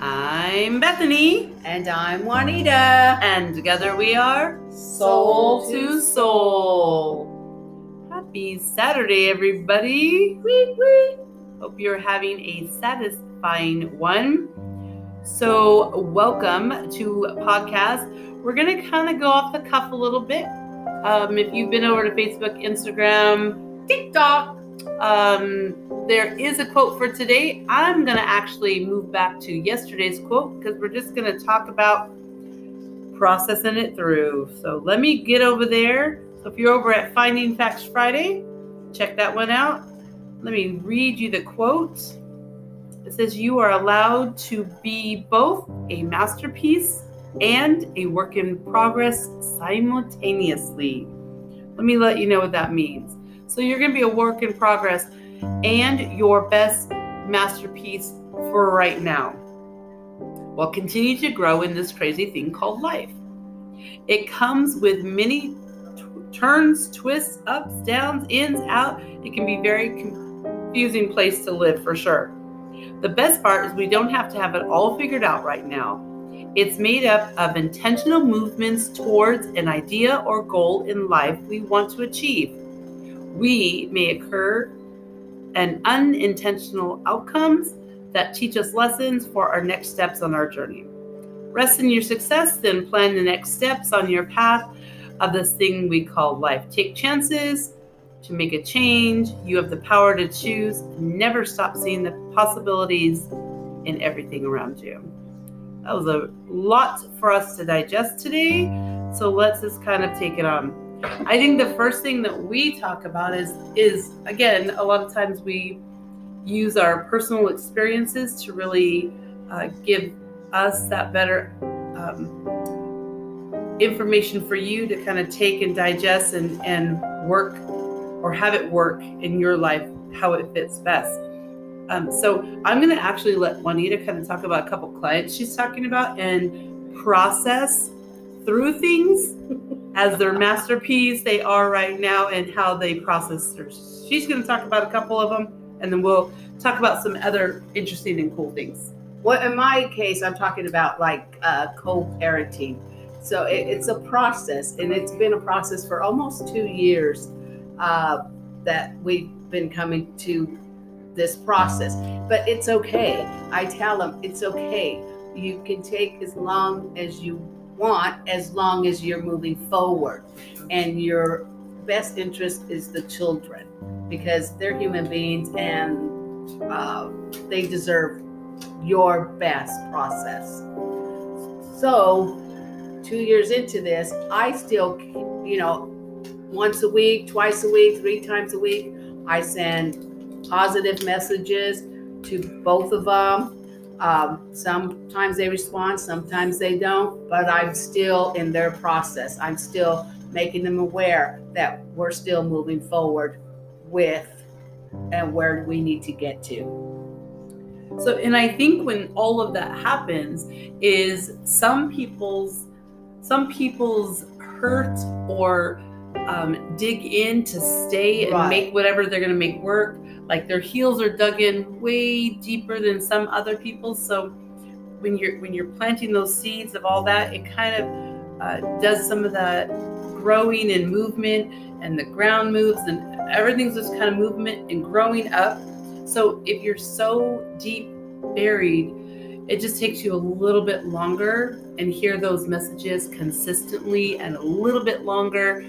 I'm Bethany, And I'm Juanita. and together we are Soul to Soul. Happy Saturday, everybody! Hope you're having a satisfying one. So, welcome to podcast. We're going to kind of go off the cuff a little bit. Um, if you've been over to Facebook, Instagram, TikTok, um, there is a quote for today. I'm going to actually move back to yesterday's quote because we're just going to talk about processing it through. So let me get over there. So if you're over at Finding Facts Friday, check that one out. Let me read you the quote. It says, You are allowed to be both a masterpiece and a work in progress simultaneously. Let me let you know what that means. So you're going to be a work in progress and your best masterpiece for right now while continue to grow in this crazy thing called life. It comes with many t- turns, twists, ups, downs, ins, out. It can be very confusing place to live for sure. The best part is we don't have to have it all figured out right now. It's made up of intentional movements towards an idea or goal in life we want to achieve. We may occur and unintentional outcomes that teach us lessons for our next steps on our journey. Rest in your success, then plan the next steps on your path of this thing we call life. Take chances to make a change. You have the power to choose. Never stop seeing the possibilities in everything around you. That was a lot for us to digest today. So let's just kind of take it on. I think the first thing that we talk about is is again a lot of times we use our personal experiences to really uh, give us that better um, information for you to kind of take and digest and and work or have it work in your life how it fits best. Um, so I'm going to actually let Juanita kind of talk about a couple clients she's talking about and process through things as their masterpiece they are right now and how they process their. She's going to talk about a couple of them and then we'll talk about some other interesting and cool things. Well, in my case, I'm talking about like uh, co-parenting. So it, it's a process, and it's been a process for almost two years uh, that we've been coming to this process. But it's okay. I tell them it's okay. You can take as long as you want, as long as you're moving forward, and your best interest is the children because they're human beings and uh, they deserve your best process. So, two years into this, I still, you know, once a week, twice a week, three times a week, I send positive messages to both of them. Um, sometimes they respond, sometimes they don't, but I'm still in their process. I'm still making them aware that we're still moving forward with and where we need to get to. So, and I think when all of that happens, is some people's some people's hurt or um, dig in to stay and Right. make whatever they're going to make work. Like their heels are dug in way deeper than some other people's. So, when you're when you're planting those seeds of all that, it kind of uh, does some of that growing and movement, and the ground moves, and everything's just kind of movement and growing up. So if you're so deep buried, it just takes you a little bit longer and hear those messages consistently and a little bit longer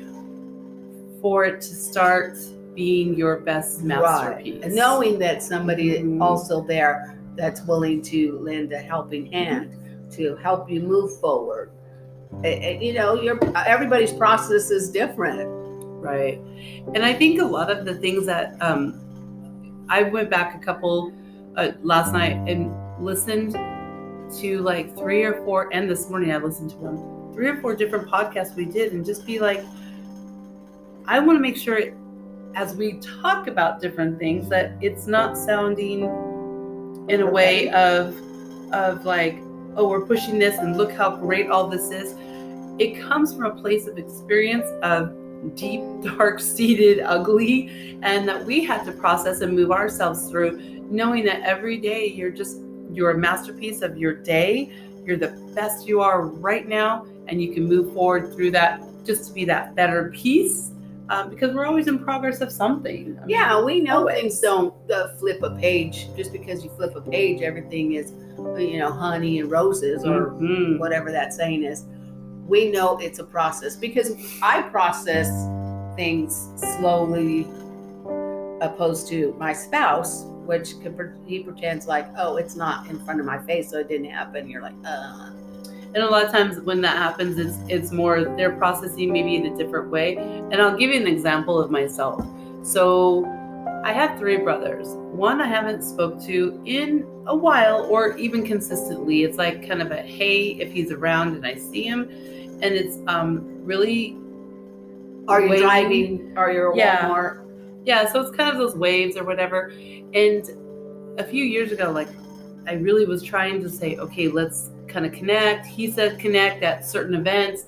for it to start being your best masterpiece. Right. And knowing that somebody Mhm. also there that's willing to lend a helping hand to help you move forward. And, and, you know, your everybody's process is different. Right. And I think a lot of the things that um, I went back a couple uh, last night and listened to like three or four, and this morning I listened to them, three or four different podcasts we did, and just be like, I want to make sure as we talk about different things that it's not sounding in a way of of like, oh, we're pushing this and look how great all this is. It comes from a place of experience of deep, dark seated, ugly, and that we have to process and move ourselves through, knowing that every day you're just you're a masterpiece of your day. You're the best you are right now, and you can move forward through that just to be that better piece. Um, because we're always in progress of something. I mean, Yeah, we know always. things don't uh, flip a page just because you flip a page. Everything is, you know, honey and roses or mhm. whatever that saying is. We know it's a process because I process things slowly, opposed to my spouse, which could, he pretends like, oh, it's not in front of my face, so it didn't happen. You're like, uh, And a lot of times when that happens, it's it's more they're processing maybe in a different way. And I'll give you an example of myself. So I have three brothers. One I haven't spoke to in a while or even consistently. It's like kind of a hey if he's around and I see him. And it's um really are you driving? Are you at Yeah. Walmart? yeah, so it's kind of those waves or whatever. And a few years ago, like I really was trying to say, okay, let's kind of connect. He said connect at certain events,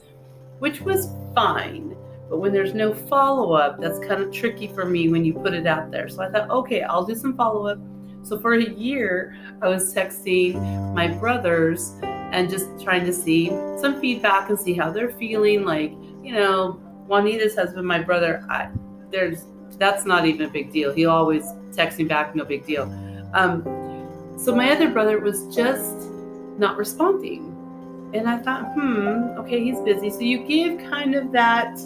which was fine. But when there's no follow up, that's kind of tricky for me when you put it out there. So I thought, okay, I'll do some follow up. So for a year, I was texting my brothers and just trying to see some feedback and see how they're feeling. Like, you know, Juanita's husband, my brother, I, there's that's not even a big deal. He always texts me back, no big deal. Um, so my other brother was just not responding. And I thought, hmm, okay, he's busy. So you give kind of that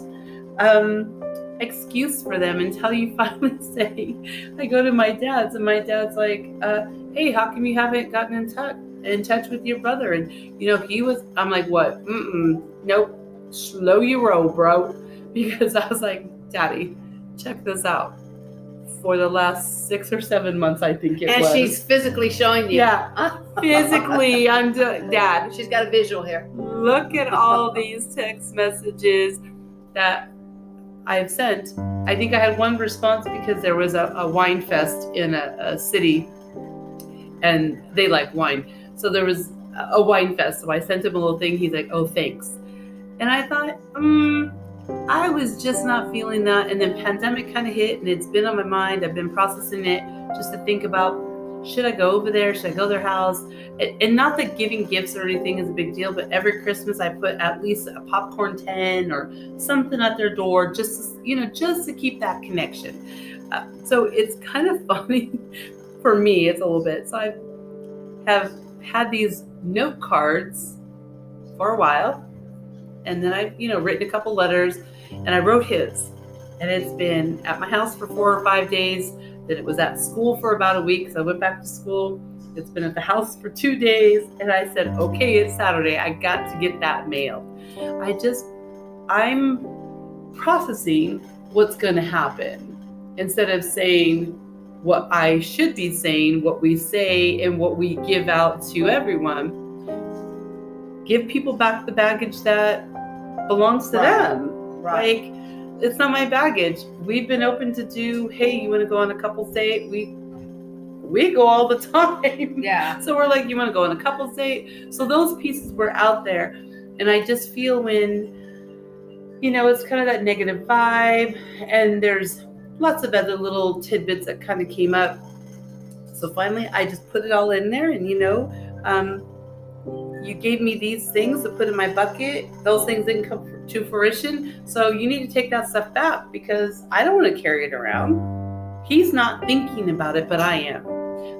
um, excuse for them until you finally say, I go to my dad's, and my dad's like, uh, hey, how come you haven't gotten in touch in touch with your brother? And you know, he was I'm like, what? Mm-mm, nope. Slow your roll, bro. Because I was like, Daddy, check this out. For the last six or seven months, I think it And was. And she's physically showing you. yeah, physically, I'm doing Dad She's got a visual here. look at all these text messages that I've sent. I think I had one response because there was a, a wine fest in a, a city and they like wine. So there was a- wine fest. So I sent him a little thing. He's like, oh, thanks. And I thought, um, I was just not feeling that. And then pandemic kind of hit and it's been on my mind. I've been processing it just to think about should I go over there? Should I go to their house? And not that giving gifts or anything is a big deal, but every Christmas I put at least a popcorn tin or something at their door, just you know, just to keep that connection. Uh, so it's kind of funny for me. It's a little bit. So I have had these note cards for a while, and then I've you know written a couple letters, and I wrote his, and it's been at my house for four or five days. Then it was at school for about a week. So I went back to school. It's been at the house for two days. And I said, okay, it's Saturday. I got to get that mailed. I just, I'm processing what's going to happen instead of saying what I should be saying, what we say, and what we give out to everyone. Give people back the baggage that belongs to Right. them. Right. Like, it's not my baggage. We've been open to do, hey, you want to go on a couple's date? We we go all the time. yeah. So we're like, you want to go on a couple's date? So those pieces were out there. And I just feel when, you know, it's kind of that negative vibe, and there's lots of other little tidbits that kind of came up. So finally, I just put it all in there, and you know, um, you gave me these things to put in my bucket. Those things didn't come to fruition. So you need to take that stuff back because I don't want to carry it around. He's not thinking about it, but I am.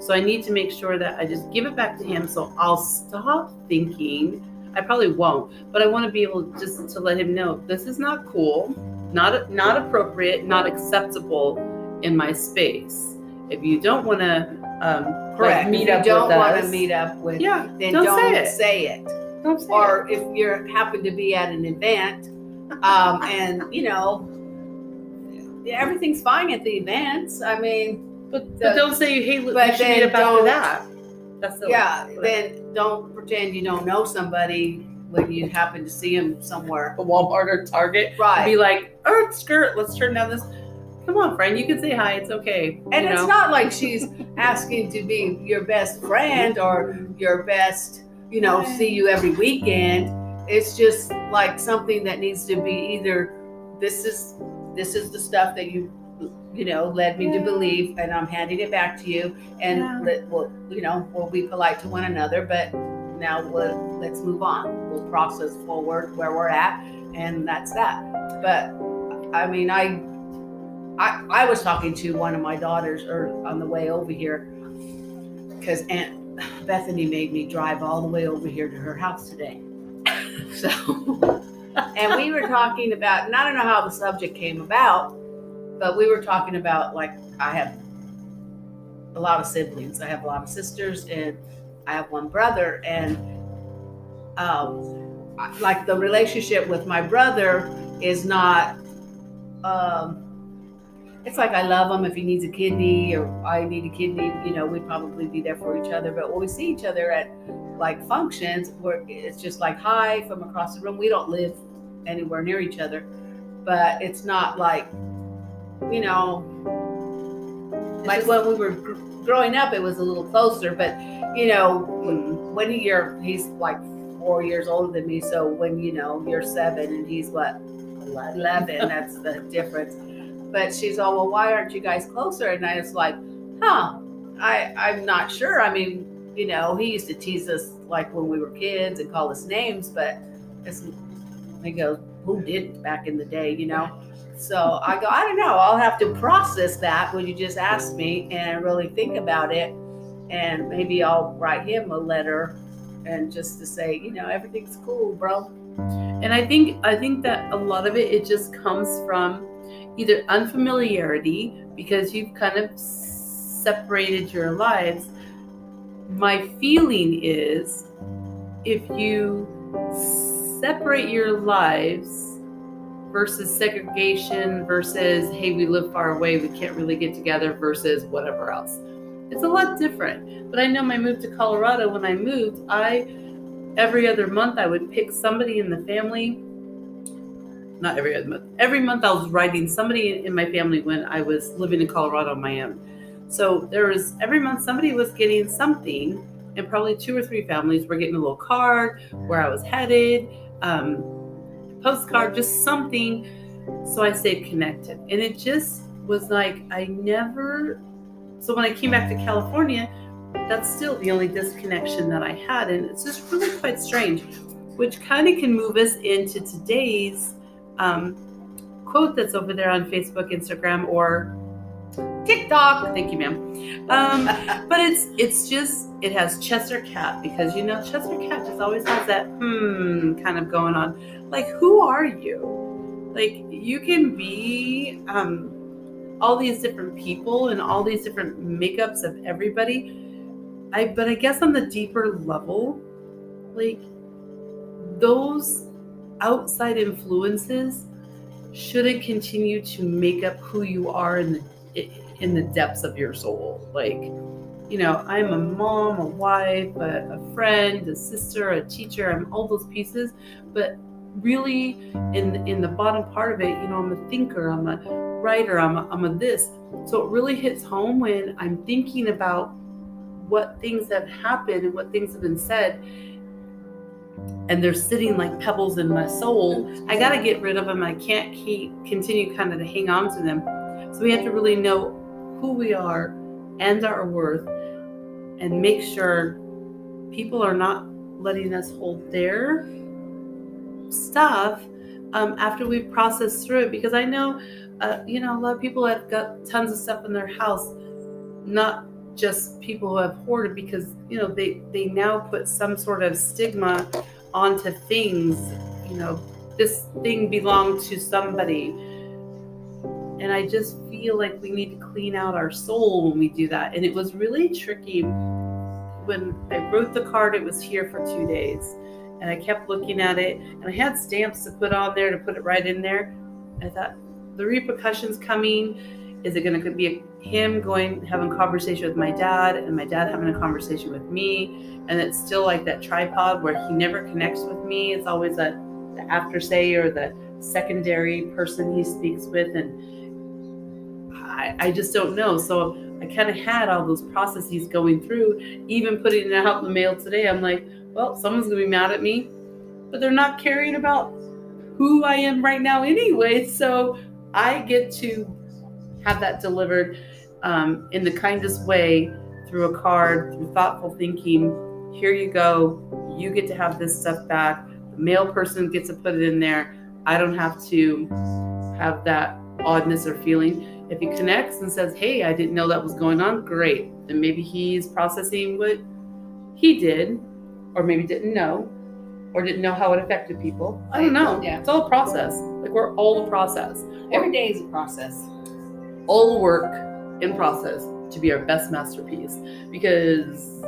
So I need to make sure that I just give it back to him. So I'll stop thinking. I probably won't, but I want to be able just to let him know this is not cool, not not appropriate, not acceptable in my space. If you don't want to um, like, Correct. meet if you up don't with want us, to meet up with, yeah, then don't, don't, say it. say it. Don't say Or if you're happen to be at an event, um, and you know, yeah, everything's fine at the events. I mean. But, the- but don't say you hate. but you should then meet up after don't- that. That's silly. yeah, Whatever. then don't pretend you don't know somebody when you happen to see them somewhere. a Walmart or Target. Right. Be like, oh, skirt. Let's turn down this. Come on, friend. You can say hi. It's okay. And you it's know? not like she's asking to be your best friend or your best, you know, see you every weekend. It's just like something that needs to be either this is this is the stuff that you you know led me to believe and i'm handing it back to you and Yeah. let, we'll you know we'll be polite to one another but now we'll, let's move on we'll process forward where we're at and that's that but i mean i i, I was talking to one of my daughters or on the way over here because aunt bethany made me drive all the way over here to her house today. So and we were talking about and i don't know how the subject came about but we were talking about like i have a lot of siblings. I have a lot of sisters and i have one brother and um like the relationship with my brother is not um it's like I love him if he needs a kidney or I need a kidney, you know, we'd probably be there for each other. But when we see each other at like functions where it's just like hi from across the room, we don't live anywhere near each other. But it's not like, you know, like when we were gr- growing up, it was a little closer. But you know, when, mm-hmm. when you're he's like four years older than me, so when you know you're seven and he's what eleven, that's the difference. But she's all, well, why aren't you guys closer? And I was like, huh, I I'm not sure. I mean, you know, he used to tease us like when we were kids and call us names, but it's he goes, who didn't back in the day, you know? So I go, I don't know. I'll have to process that when you just ask me and really think about it. And maybe I'll write him a letter and just to say, you know, everything's cool, bro. And I think I think that a lot of it it just comes from either unfamiliarity because you've kind of separated your lives. My feeling is if you separate your lives versus segregation versus hey we live far away we can't really get together versus whatever else it's a lot different but i know my move to colorado when i moved i every other month i would pick somebody in the family not every month. Every month i was writing somebody in my family when i was living in colorado on my own. So there was every month somebody was getting something and probably two or three families were getting a little card where i was headed um, postcard just something. So i stayed connected. And it just was like i never so when i came back to california that's still the only disconnection that i had. And it's just really quite strange which kind of can move us into today's um, quote that's over there on Facebook, Instagram, or TikTok. Thank you, ma'am. Um, but it's it's just it has Cheshire Cat because you know Cheshire Cat just always has that hmm kind of going on. Like, who are you? Like, you can be um, all these different people and all these different makeups of everybody. I but I guess on the deeper level, like those outside influences shouldn't continue to make up who you are in the in the depths of your soul. Like you know i'm a mom a wife a, a friend a sister a teacher i'm all those pieces. But really in in the bottom part of it you know i'm a thinker i'm a writer i'm a, I'm a this. So it really hits home when i'm thinking about what things have happened and what things have been said and they're sitting like pebbles in my soul i got to get rid of them. I can't keep continue kind of to hang on to them. So we have to really know who we are and our worth and make sure people are not letting us hold their stuff um, after we've processed through it. Because i know uh, you know a lot of people have got tons of stuff in their house not just people who have hoarded because you know they they now put some sort of stigma onto things you know this thing belonged to somebody. And i just feel like we need to clean out our soul when we do that. And it was really tricky when i wrote the card it was here for two days. And i kept looking at it and i had stamps to put on there to put it right in there. I thought the repercussions coming is it going to be him going having a conversation with my dad and my dad having a conversation with me? And it's still like that tripod where he never connects with me. It's always a the after say or the secondary person he speaks with. And i, I just don't know. So i kind of had all those processes going through. Even putting it out in the mail today i'm like well someone's going to be mad at me. But they're not caring about who I am right now anyway. So I get to have that delivered um, in the kindest way through a card, through thoughtful thinking. Here you go. You get to have this stuff back. The mail person gets to put it in there. I don't have to have that oddness or feeling. If he connects and says, Hey, I didn't know that was going on, great. Then maybe he's processing what he did, or maybe didn't know, or didn't know how it affected people. I don't know. Yeah. It's all a process. Like we're all a process. Every day is a process. All work in process to be our best masterpiece. Because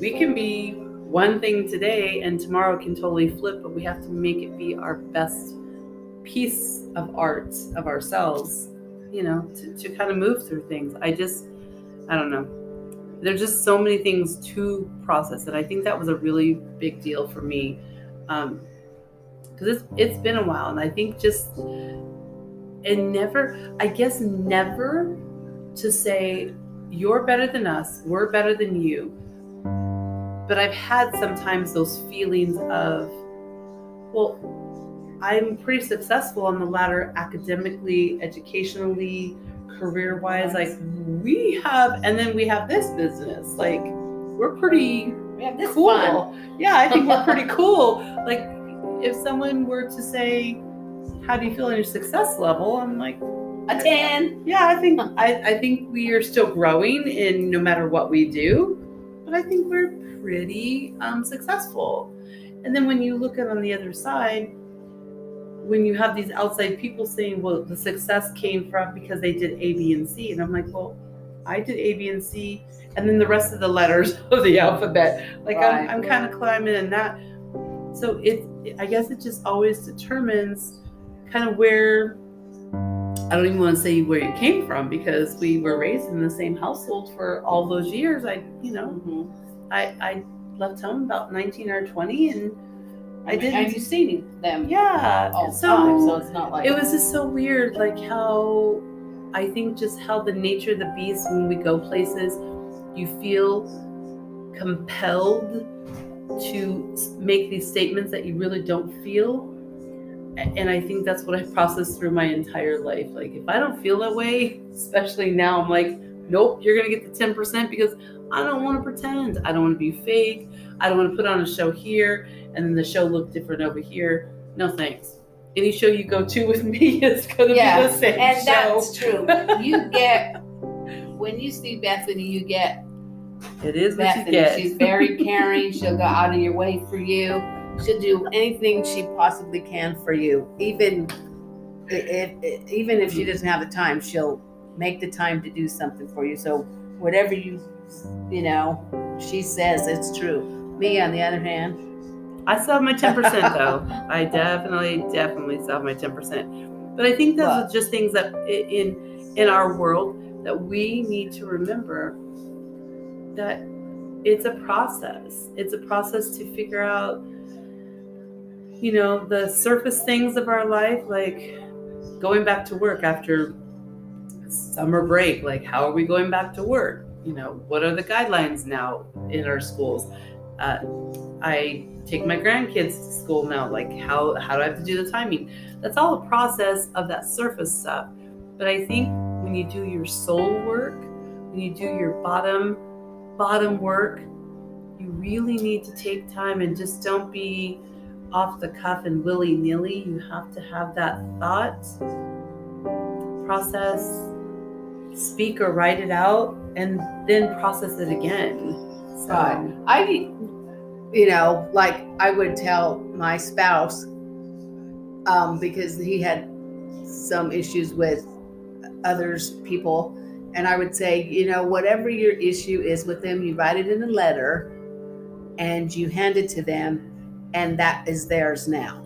we can be one thing today and tomorrow can totally flip, but we have to make it be our best piece of art of ourselves, you know, to, to kind of move through things. I just, I don't know. There's just so many things to process. And I think that was a really big deal for me. Um, because it's, it's been a while. And I think just, and never, I guess, never to say, you're better than us, we're better than you. But I've had sometimes those feelings of, well, I'm pretty successful on the ladder academically, educationally, career wise. Like we have, and then we have this business. Like we're pretty We have this cool. fun. Yeah, I think we're pretty cool. Like if someone were to say, "How do you feel in your success level?" I'm like, A 10. yeah, I think I, I think we are still growing in no matter what we do, but I think we're pretty um, successful. And then when you look at on the other side, when you have these outside people saying, "Well, the success came from because they did A, B, and C," and I'm like, "Well, I did A, B, and C, and then the rest of the letters of the alphabet. Like Right. I'm, I'm kind of climbing in that. So it, I guess it just always determines kind of where. I don't even want to say where you came from because we were raised in the same household for all those years. I, you know, Mhm. I, I left home about 19 or 20 and I didn't. Have you've seen them Yeah. all the so time, so it's not like it was just so weird, like how I think just how the nature of the beast when we go places, you feel compelled to make these statements that you really don't feel. And I think that's what I processed through my entire life. Like, if I don't feel that way, especially now, I'm like, nope, you're going to get the 10% because I don't want to pretend. I don't want to be fake. I don't want to put on a show here and then the show look different over here. No thanks. Any show you go to with me is going to Yeah, be the same and show. that's true. You get when you see Bethany, you get it is what you Bethany. get. She's very caring. She'll go out of your way for you. She'll do anything she possibly can for you, even if, if even if she doesn't have the time. She'll make the time to do something for you. So whatever you you know, she says it's true. Me, on the other hand, I still have my 10% though. I definitely, definitely still have my 10%. But I think those Well- are just things that in in our world that we need to remember that it's a process. It's a process to figure out, you know, the surface things of our life, like going back to work after summer break. Like, how are we going back to work? You know, what are the guidelines now in our schools? Uh, I take my grandkids to school now. Like, how how do I have to do the timing? That's all a process of that surface stuff. But I think when you do your soul work, when you do your bottom bottom work, you really need to take time and just don't be off the cuff and willy nilly. You have to have that thought process, speak or write it out, and then process it again. So, Right. I, you know, like I would tell my spouse, um, because he had some issues with others, people, and I would say, you know, whatever your issue is with them, you write it in a letter and you hand it to them, and that is theirs now.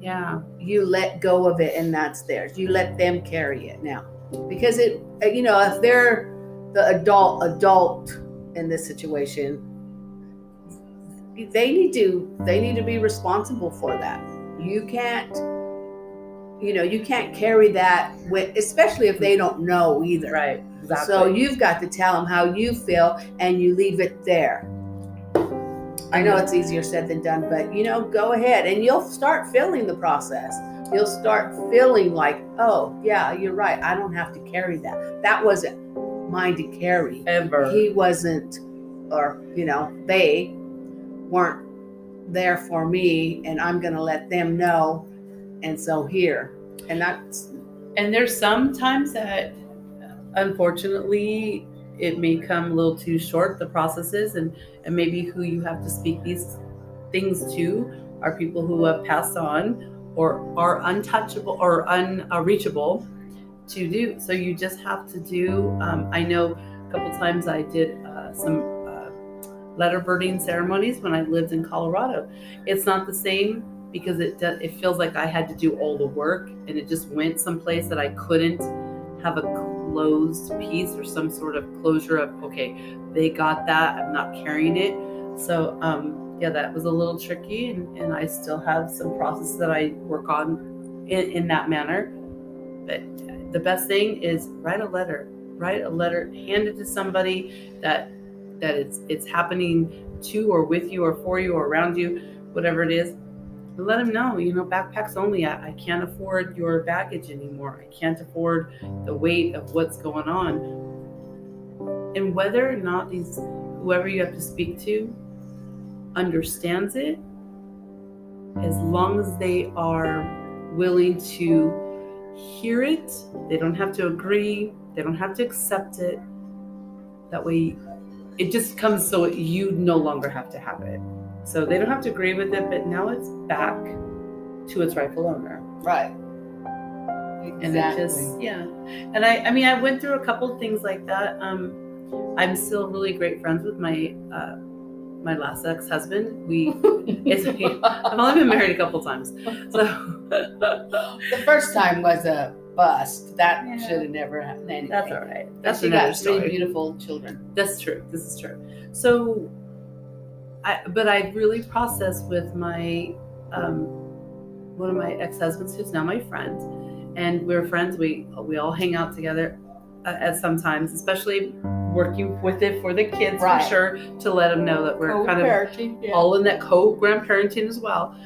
yeah. You let go of it, and that's theirs. You let them carry it now, because it, uh, you know, if they're the adult adult in this situation, they need to they need to be responsible for that. You can't, you know, you can't carry that with, especially if they don't know either. Right. Exactly. So you've got to tell them how you feel, and you leave it there. I know it's easier said than done, but you know, go ahead and you'll start feeling the process. You'll start feeling like, oh, yeah, you're right. I don't have to carry that. That wasn't mine to carry. Ever. He wasn't, or, you know, they weren't there for me, and I'm going to let them know. And so here. And that's, And there's some times that, unfortunately, it may come a little too short, the processes, and, and maybe who you have to speak these things to are people who have passed on or are untouchable or unreachable to do. So you just have to do. Um, I know a couple times I did uh, some uh, letter birding ceremonies when I lived in Colorado. It's not the same because it does, it feels like I had to do all the work and it just went someplace that I couldn't have a closed piece or some sort of closure of okay they got that i'm not carrying it. So um yeah that was a little tricky and, and i still have some processes that i work on in, in that manner. But the best thing is write a letter write a letter hand it to somebody that that it's it's happening to or with you or for you or around you whatever it is let them know, you know, backpacks only. I, I can't afford your baggage anymore. I can't afford the weight of what's going on. And whether or not these, whoever you have to speak to, understands it, as long as they are willing to hear it, they don't have to agree, they don't have to accept it. That way, it just comes so you no longer have to have it. So they don't have to agree with it, but now it's back to its rightful owner. right. And it just yeah. And I I mean I went through a couple things like that. Um I'm still really great friends with my uh my last ex-husband. We it's I've only been married a couple times. So the first time was a bust. That Yeah. should have never happened. Anyway. that's all right. That's she another got three story. beautiful children. That's true. This is true. So, I but I really processed with my um, one of my ex husbands, who's now my friend, and we're friends. We we all hang out together uh, at sometimes, especially working with it for the kids Right. for sure to let them know that we're kind of yeah. all in that co-grandparenting as well.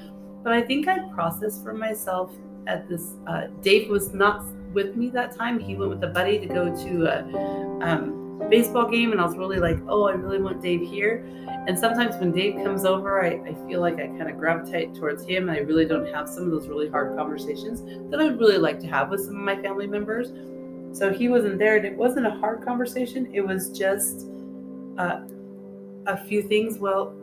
But I think I processed for myself at this. Uh, Dave was not with me that time. He went with a buddy to go to a um, baseball game, and I was really like, "Oh, I really want Dave here." And sometimes when Dave comes over, I, I feel like I kind of gravitate towards him, and I really don't have some of those really hard conversations that I would really like to have with some of my family members. So he wasn't there, and it wasn't a hard conversation. It was just uh, a few things. Well,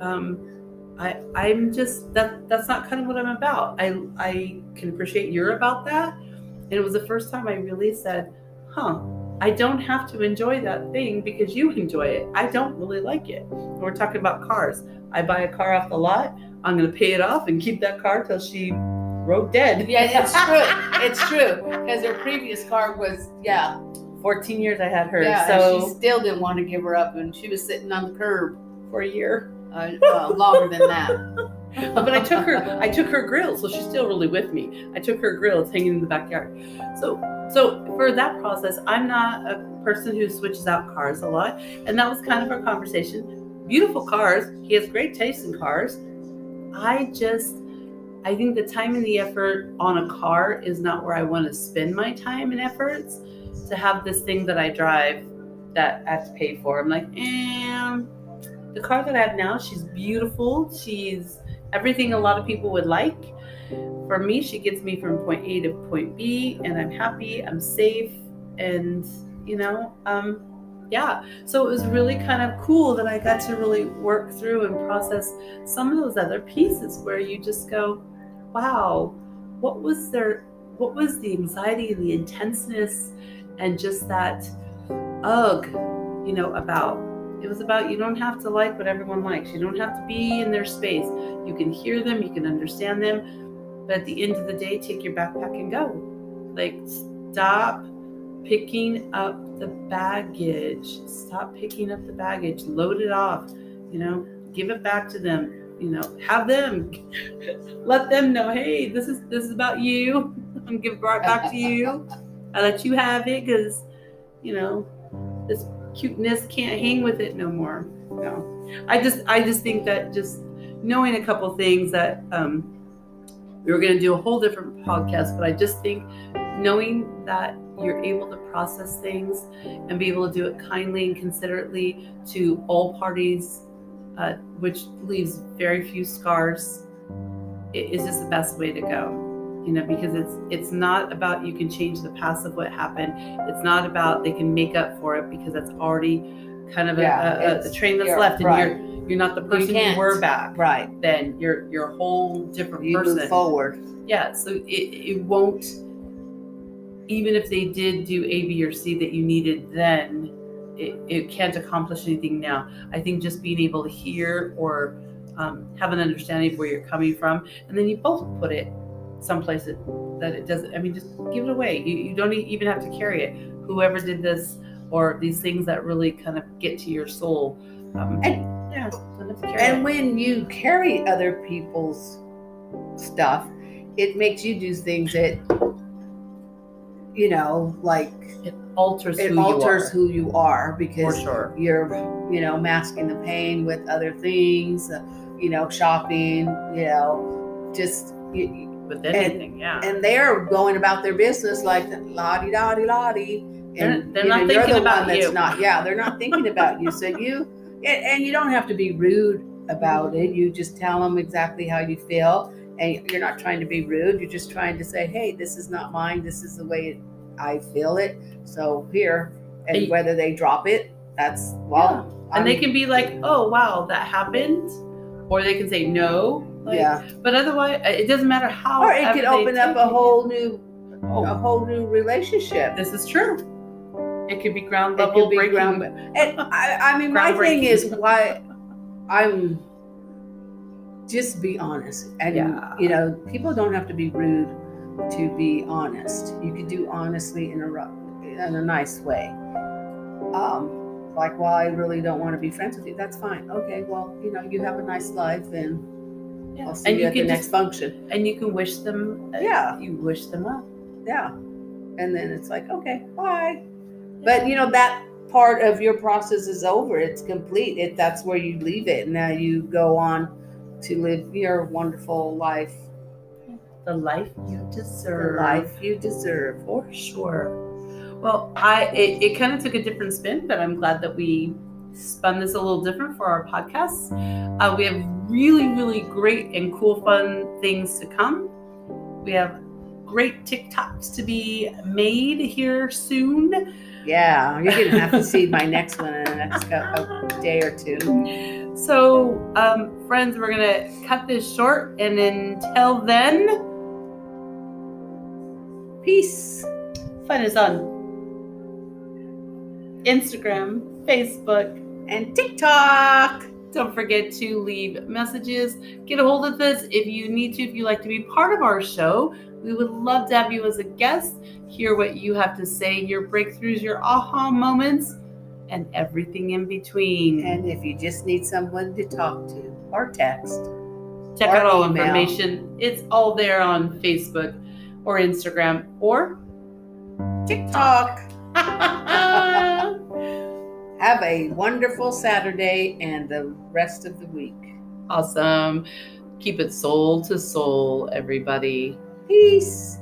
um, I I'm just that that's not kind of what I'm about. I I can appreciate you're about that. And it was the first time I really said, huh, I don't have to enjoy that thing because you enjoy it. I don't really like it. We're talking about cars. I buy a car off the lot, I'm gonna pay it off and keep that car till she wrote dead. Yeah, it's true. It's true. Because her previous car was, yeah, 14 years I had her. yeah, so she still didn't want to give her up, and she was sitting on the curb for a year. uh, uh, longer than that. but I took her I took her grill, so she's still really with me. I took her grill, it's hanging in the backyard. So so for that process, I'm not a person who switches out cars a lot. And that was kind of our conversation. Beautiful cars. He has great taste in cars. I just I think the time and the effort on a car is not where I want to spend my time and efforts to have this thing that I drive that I have to pay for. I'm like, eh, the car that I have now, she's beautiful. She's everything a lot of people would like. For me, she gets me from point A to point B, and I'm happy, I'm safe, and you know, um, yeah. So it was really kind of cool that I got to really work through and process some of those other pieces where you just go, wow, what was there? What was the anxiety and the intenseness and just that ugh, you know, about it was about you don't have to like what everyone likes. You don't have to be in their space. You can hear them, you can understand them, but at the end of the day, take your backpack and go. Like stop picking up the baggage. Stop picking up the baggage. Load it off. You know, give it back to them. You know, have them let them know, hey, this is this is about you. I'm giving it right back to you. I let you have it because, you know, this cuteness can't hang with it no more. No, I just I just think that just knowing a couple things that um, we were going to do a whole different podcast, but I just think knowing that you're able to process things and be able to do it kindly and considerately to all parties, uh, which leaves very few scars, is just the best way to go. You know, because it's it's not about you can change the past of what happened. It's not about they can make up for it because that's already kind of Yeah, a, a, a train that's left, and right. you're you're not the person you, can't. were back. Right. Then you're you're a whole different You person move forward. yeah so it, it won't even if they did do a b or c that you needed then it, it can't accomplish anything now i think just being able to hear or um, have an understanding of where you're coming from and then you both put it someplace that, that it doesn't i mean just give it away. You, you don't e- even have to carry it. Whoever did this or these things that really kind of get to your soul um, And- yeah don't have to carry And it. when you carry other people's stuff, it makes you do things that, you know, like it alters it who alters you are. who you are because sure. you're, you know, masking the pain with other things, uh, you know, shopping, you know, just, you, with anything yeah and they're going about their business like la di da di la di. And they're not know, thinking the about one that's you. not. Yeah, they're not thinking about you. So you, and, and you don't have to be rude about it. You just tell them exactly how you feel, and you're not trying to be rude. You're just trying to say, "Hey, this is not mine. This is the way I feel it. So here." And And- whether they drop it, that's well. and they can be like, "Oh, wow, that happened," or they can say no. Like, yeah, But otherwise, it doesn't matter how. or it could open up a whole new, a Oh, whole new relationship. this is true. It could be ground It level could be breaking. ground. And I, I mean, my thing is why I'm just be honest. And Yeah. you know, people don't have to be rude to be honest. You could do honestly in a in a nice way. Um, like, well, I really don't want to be friends with you. That's fine. Okay, well, you know, you have a nice life, and Yeah. I'll see and you, you at the can next just function. and you can wish them. uh, Yeah. You wish them well. Yeah, and then it's like, okay, bye. But you know that part of your process is over. It's complete. It that's where you leave it. Now you go on to live your wonderful life, the life you the deserve. life you deserve. for sure. Well, I it, it kind of took a different spin, but I'm glad that we spun this a little different for our podcast. Uh, we have really, really great and cool, fun things to come. We have great TikToks to be made here soon. Yeah, you're gonna have to see my next one in the next a day or two. So, um, friends, we're gonna cut this short, and until then, Peace. find us on Instagram, Facebook, And TikTok. Don't forget to leave messages. Get a hold of us if you need to, if you like to be part of our show. We would love to have you as a guest, hear what you have to say, your breakthroughs, your aha moments, and everything in between. And if you just need someone to talk to or text, Check or out all email. information. It's all there on Facebook or Instagram or TikTok. Have a wonderful Saturday and the rest of the week. awesome. Keep it soul to soul, everybody. Peace.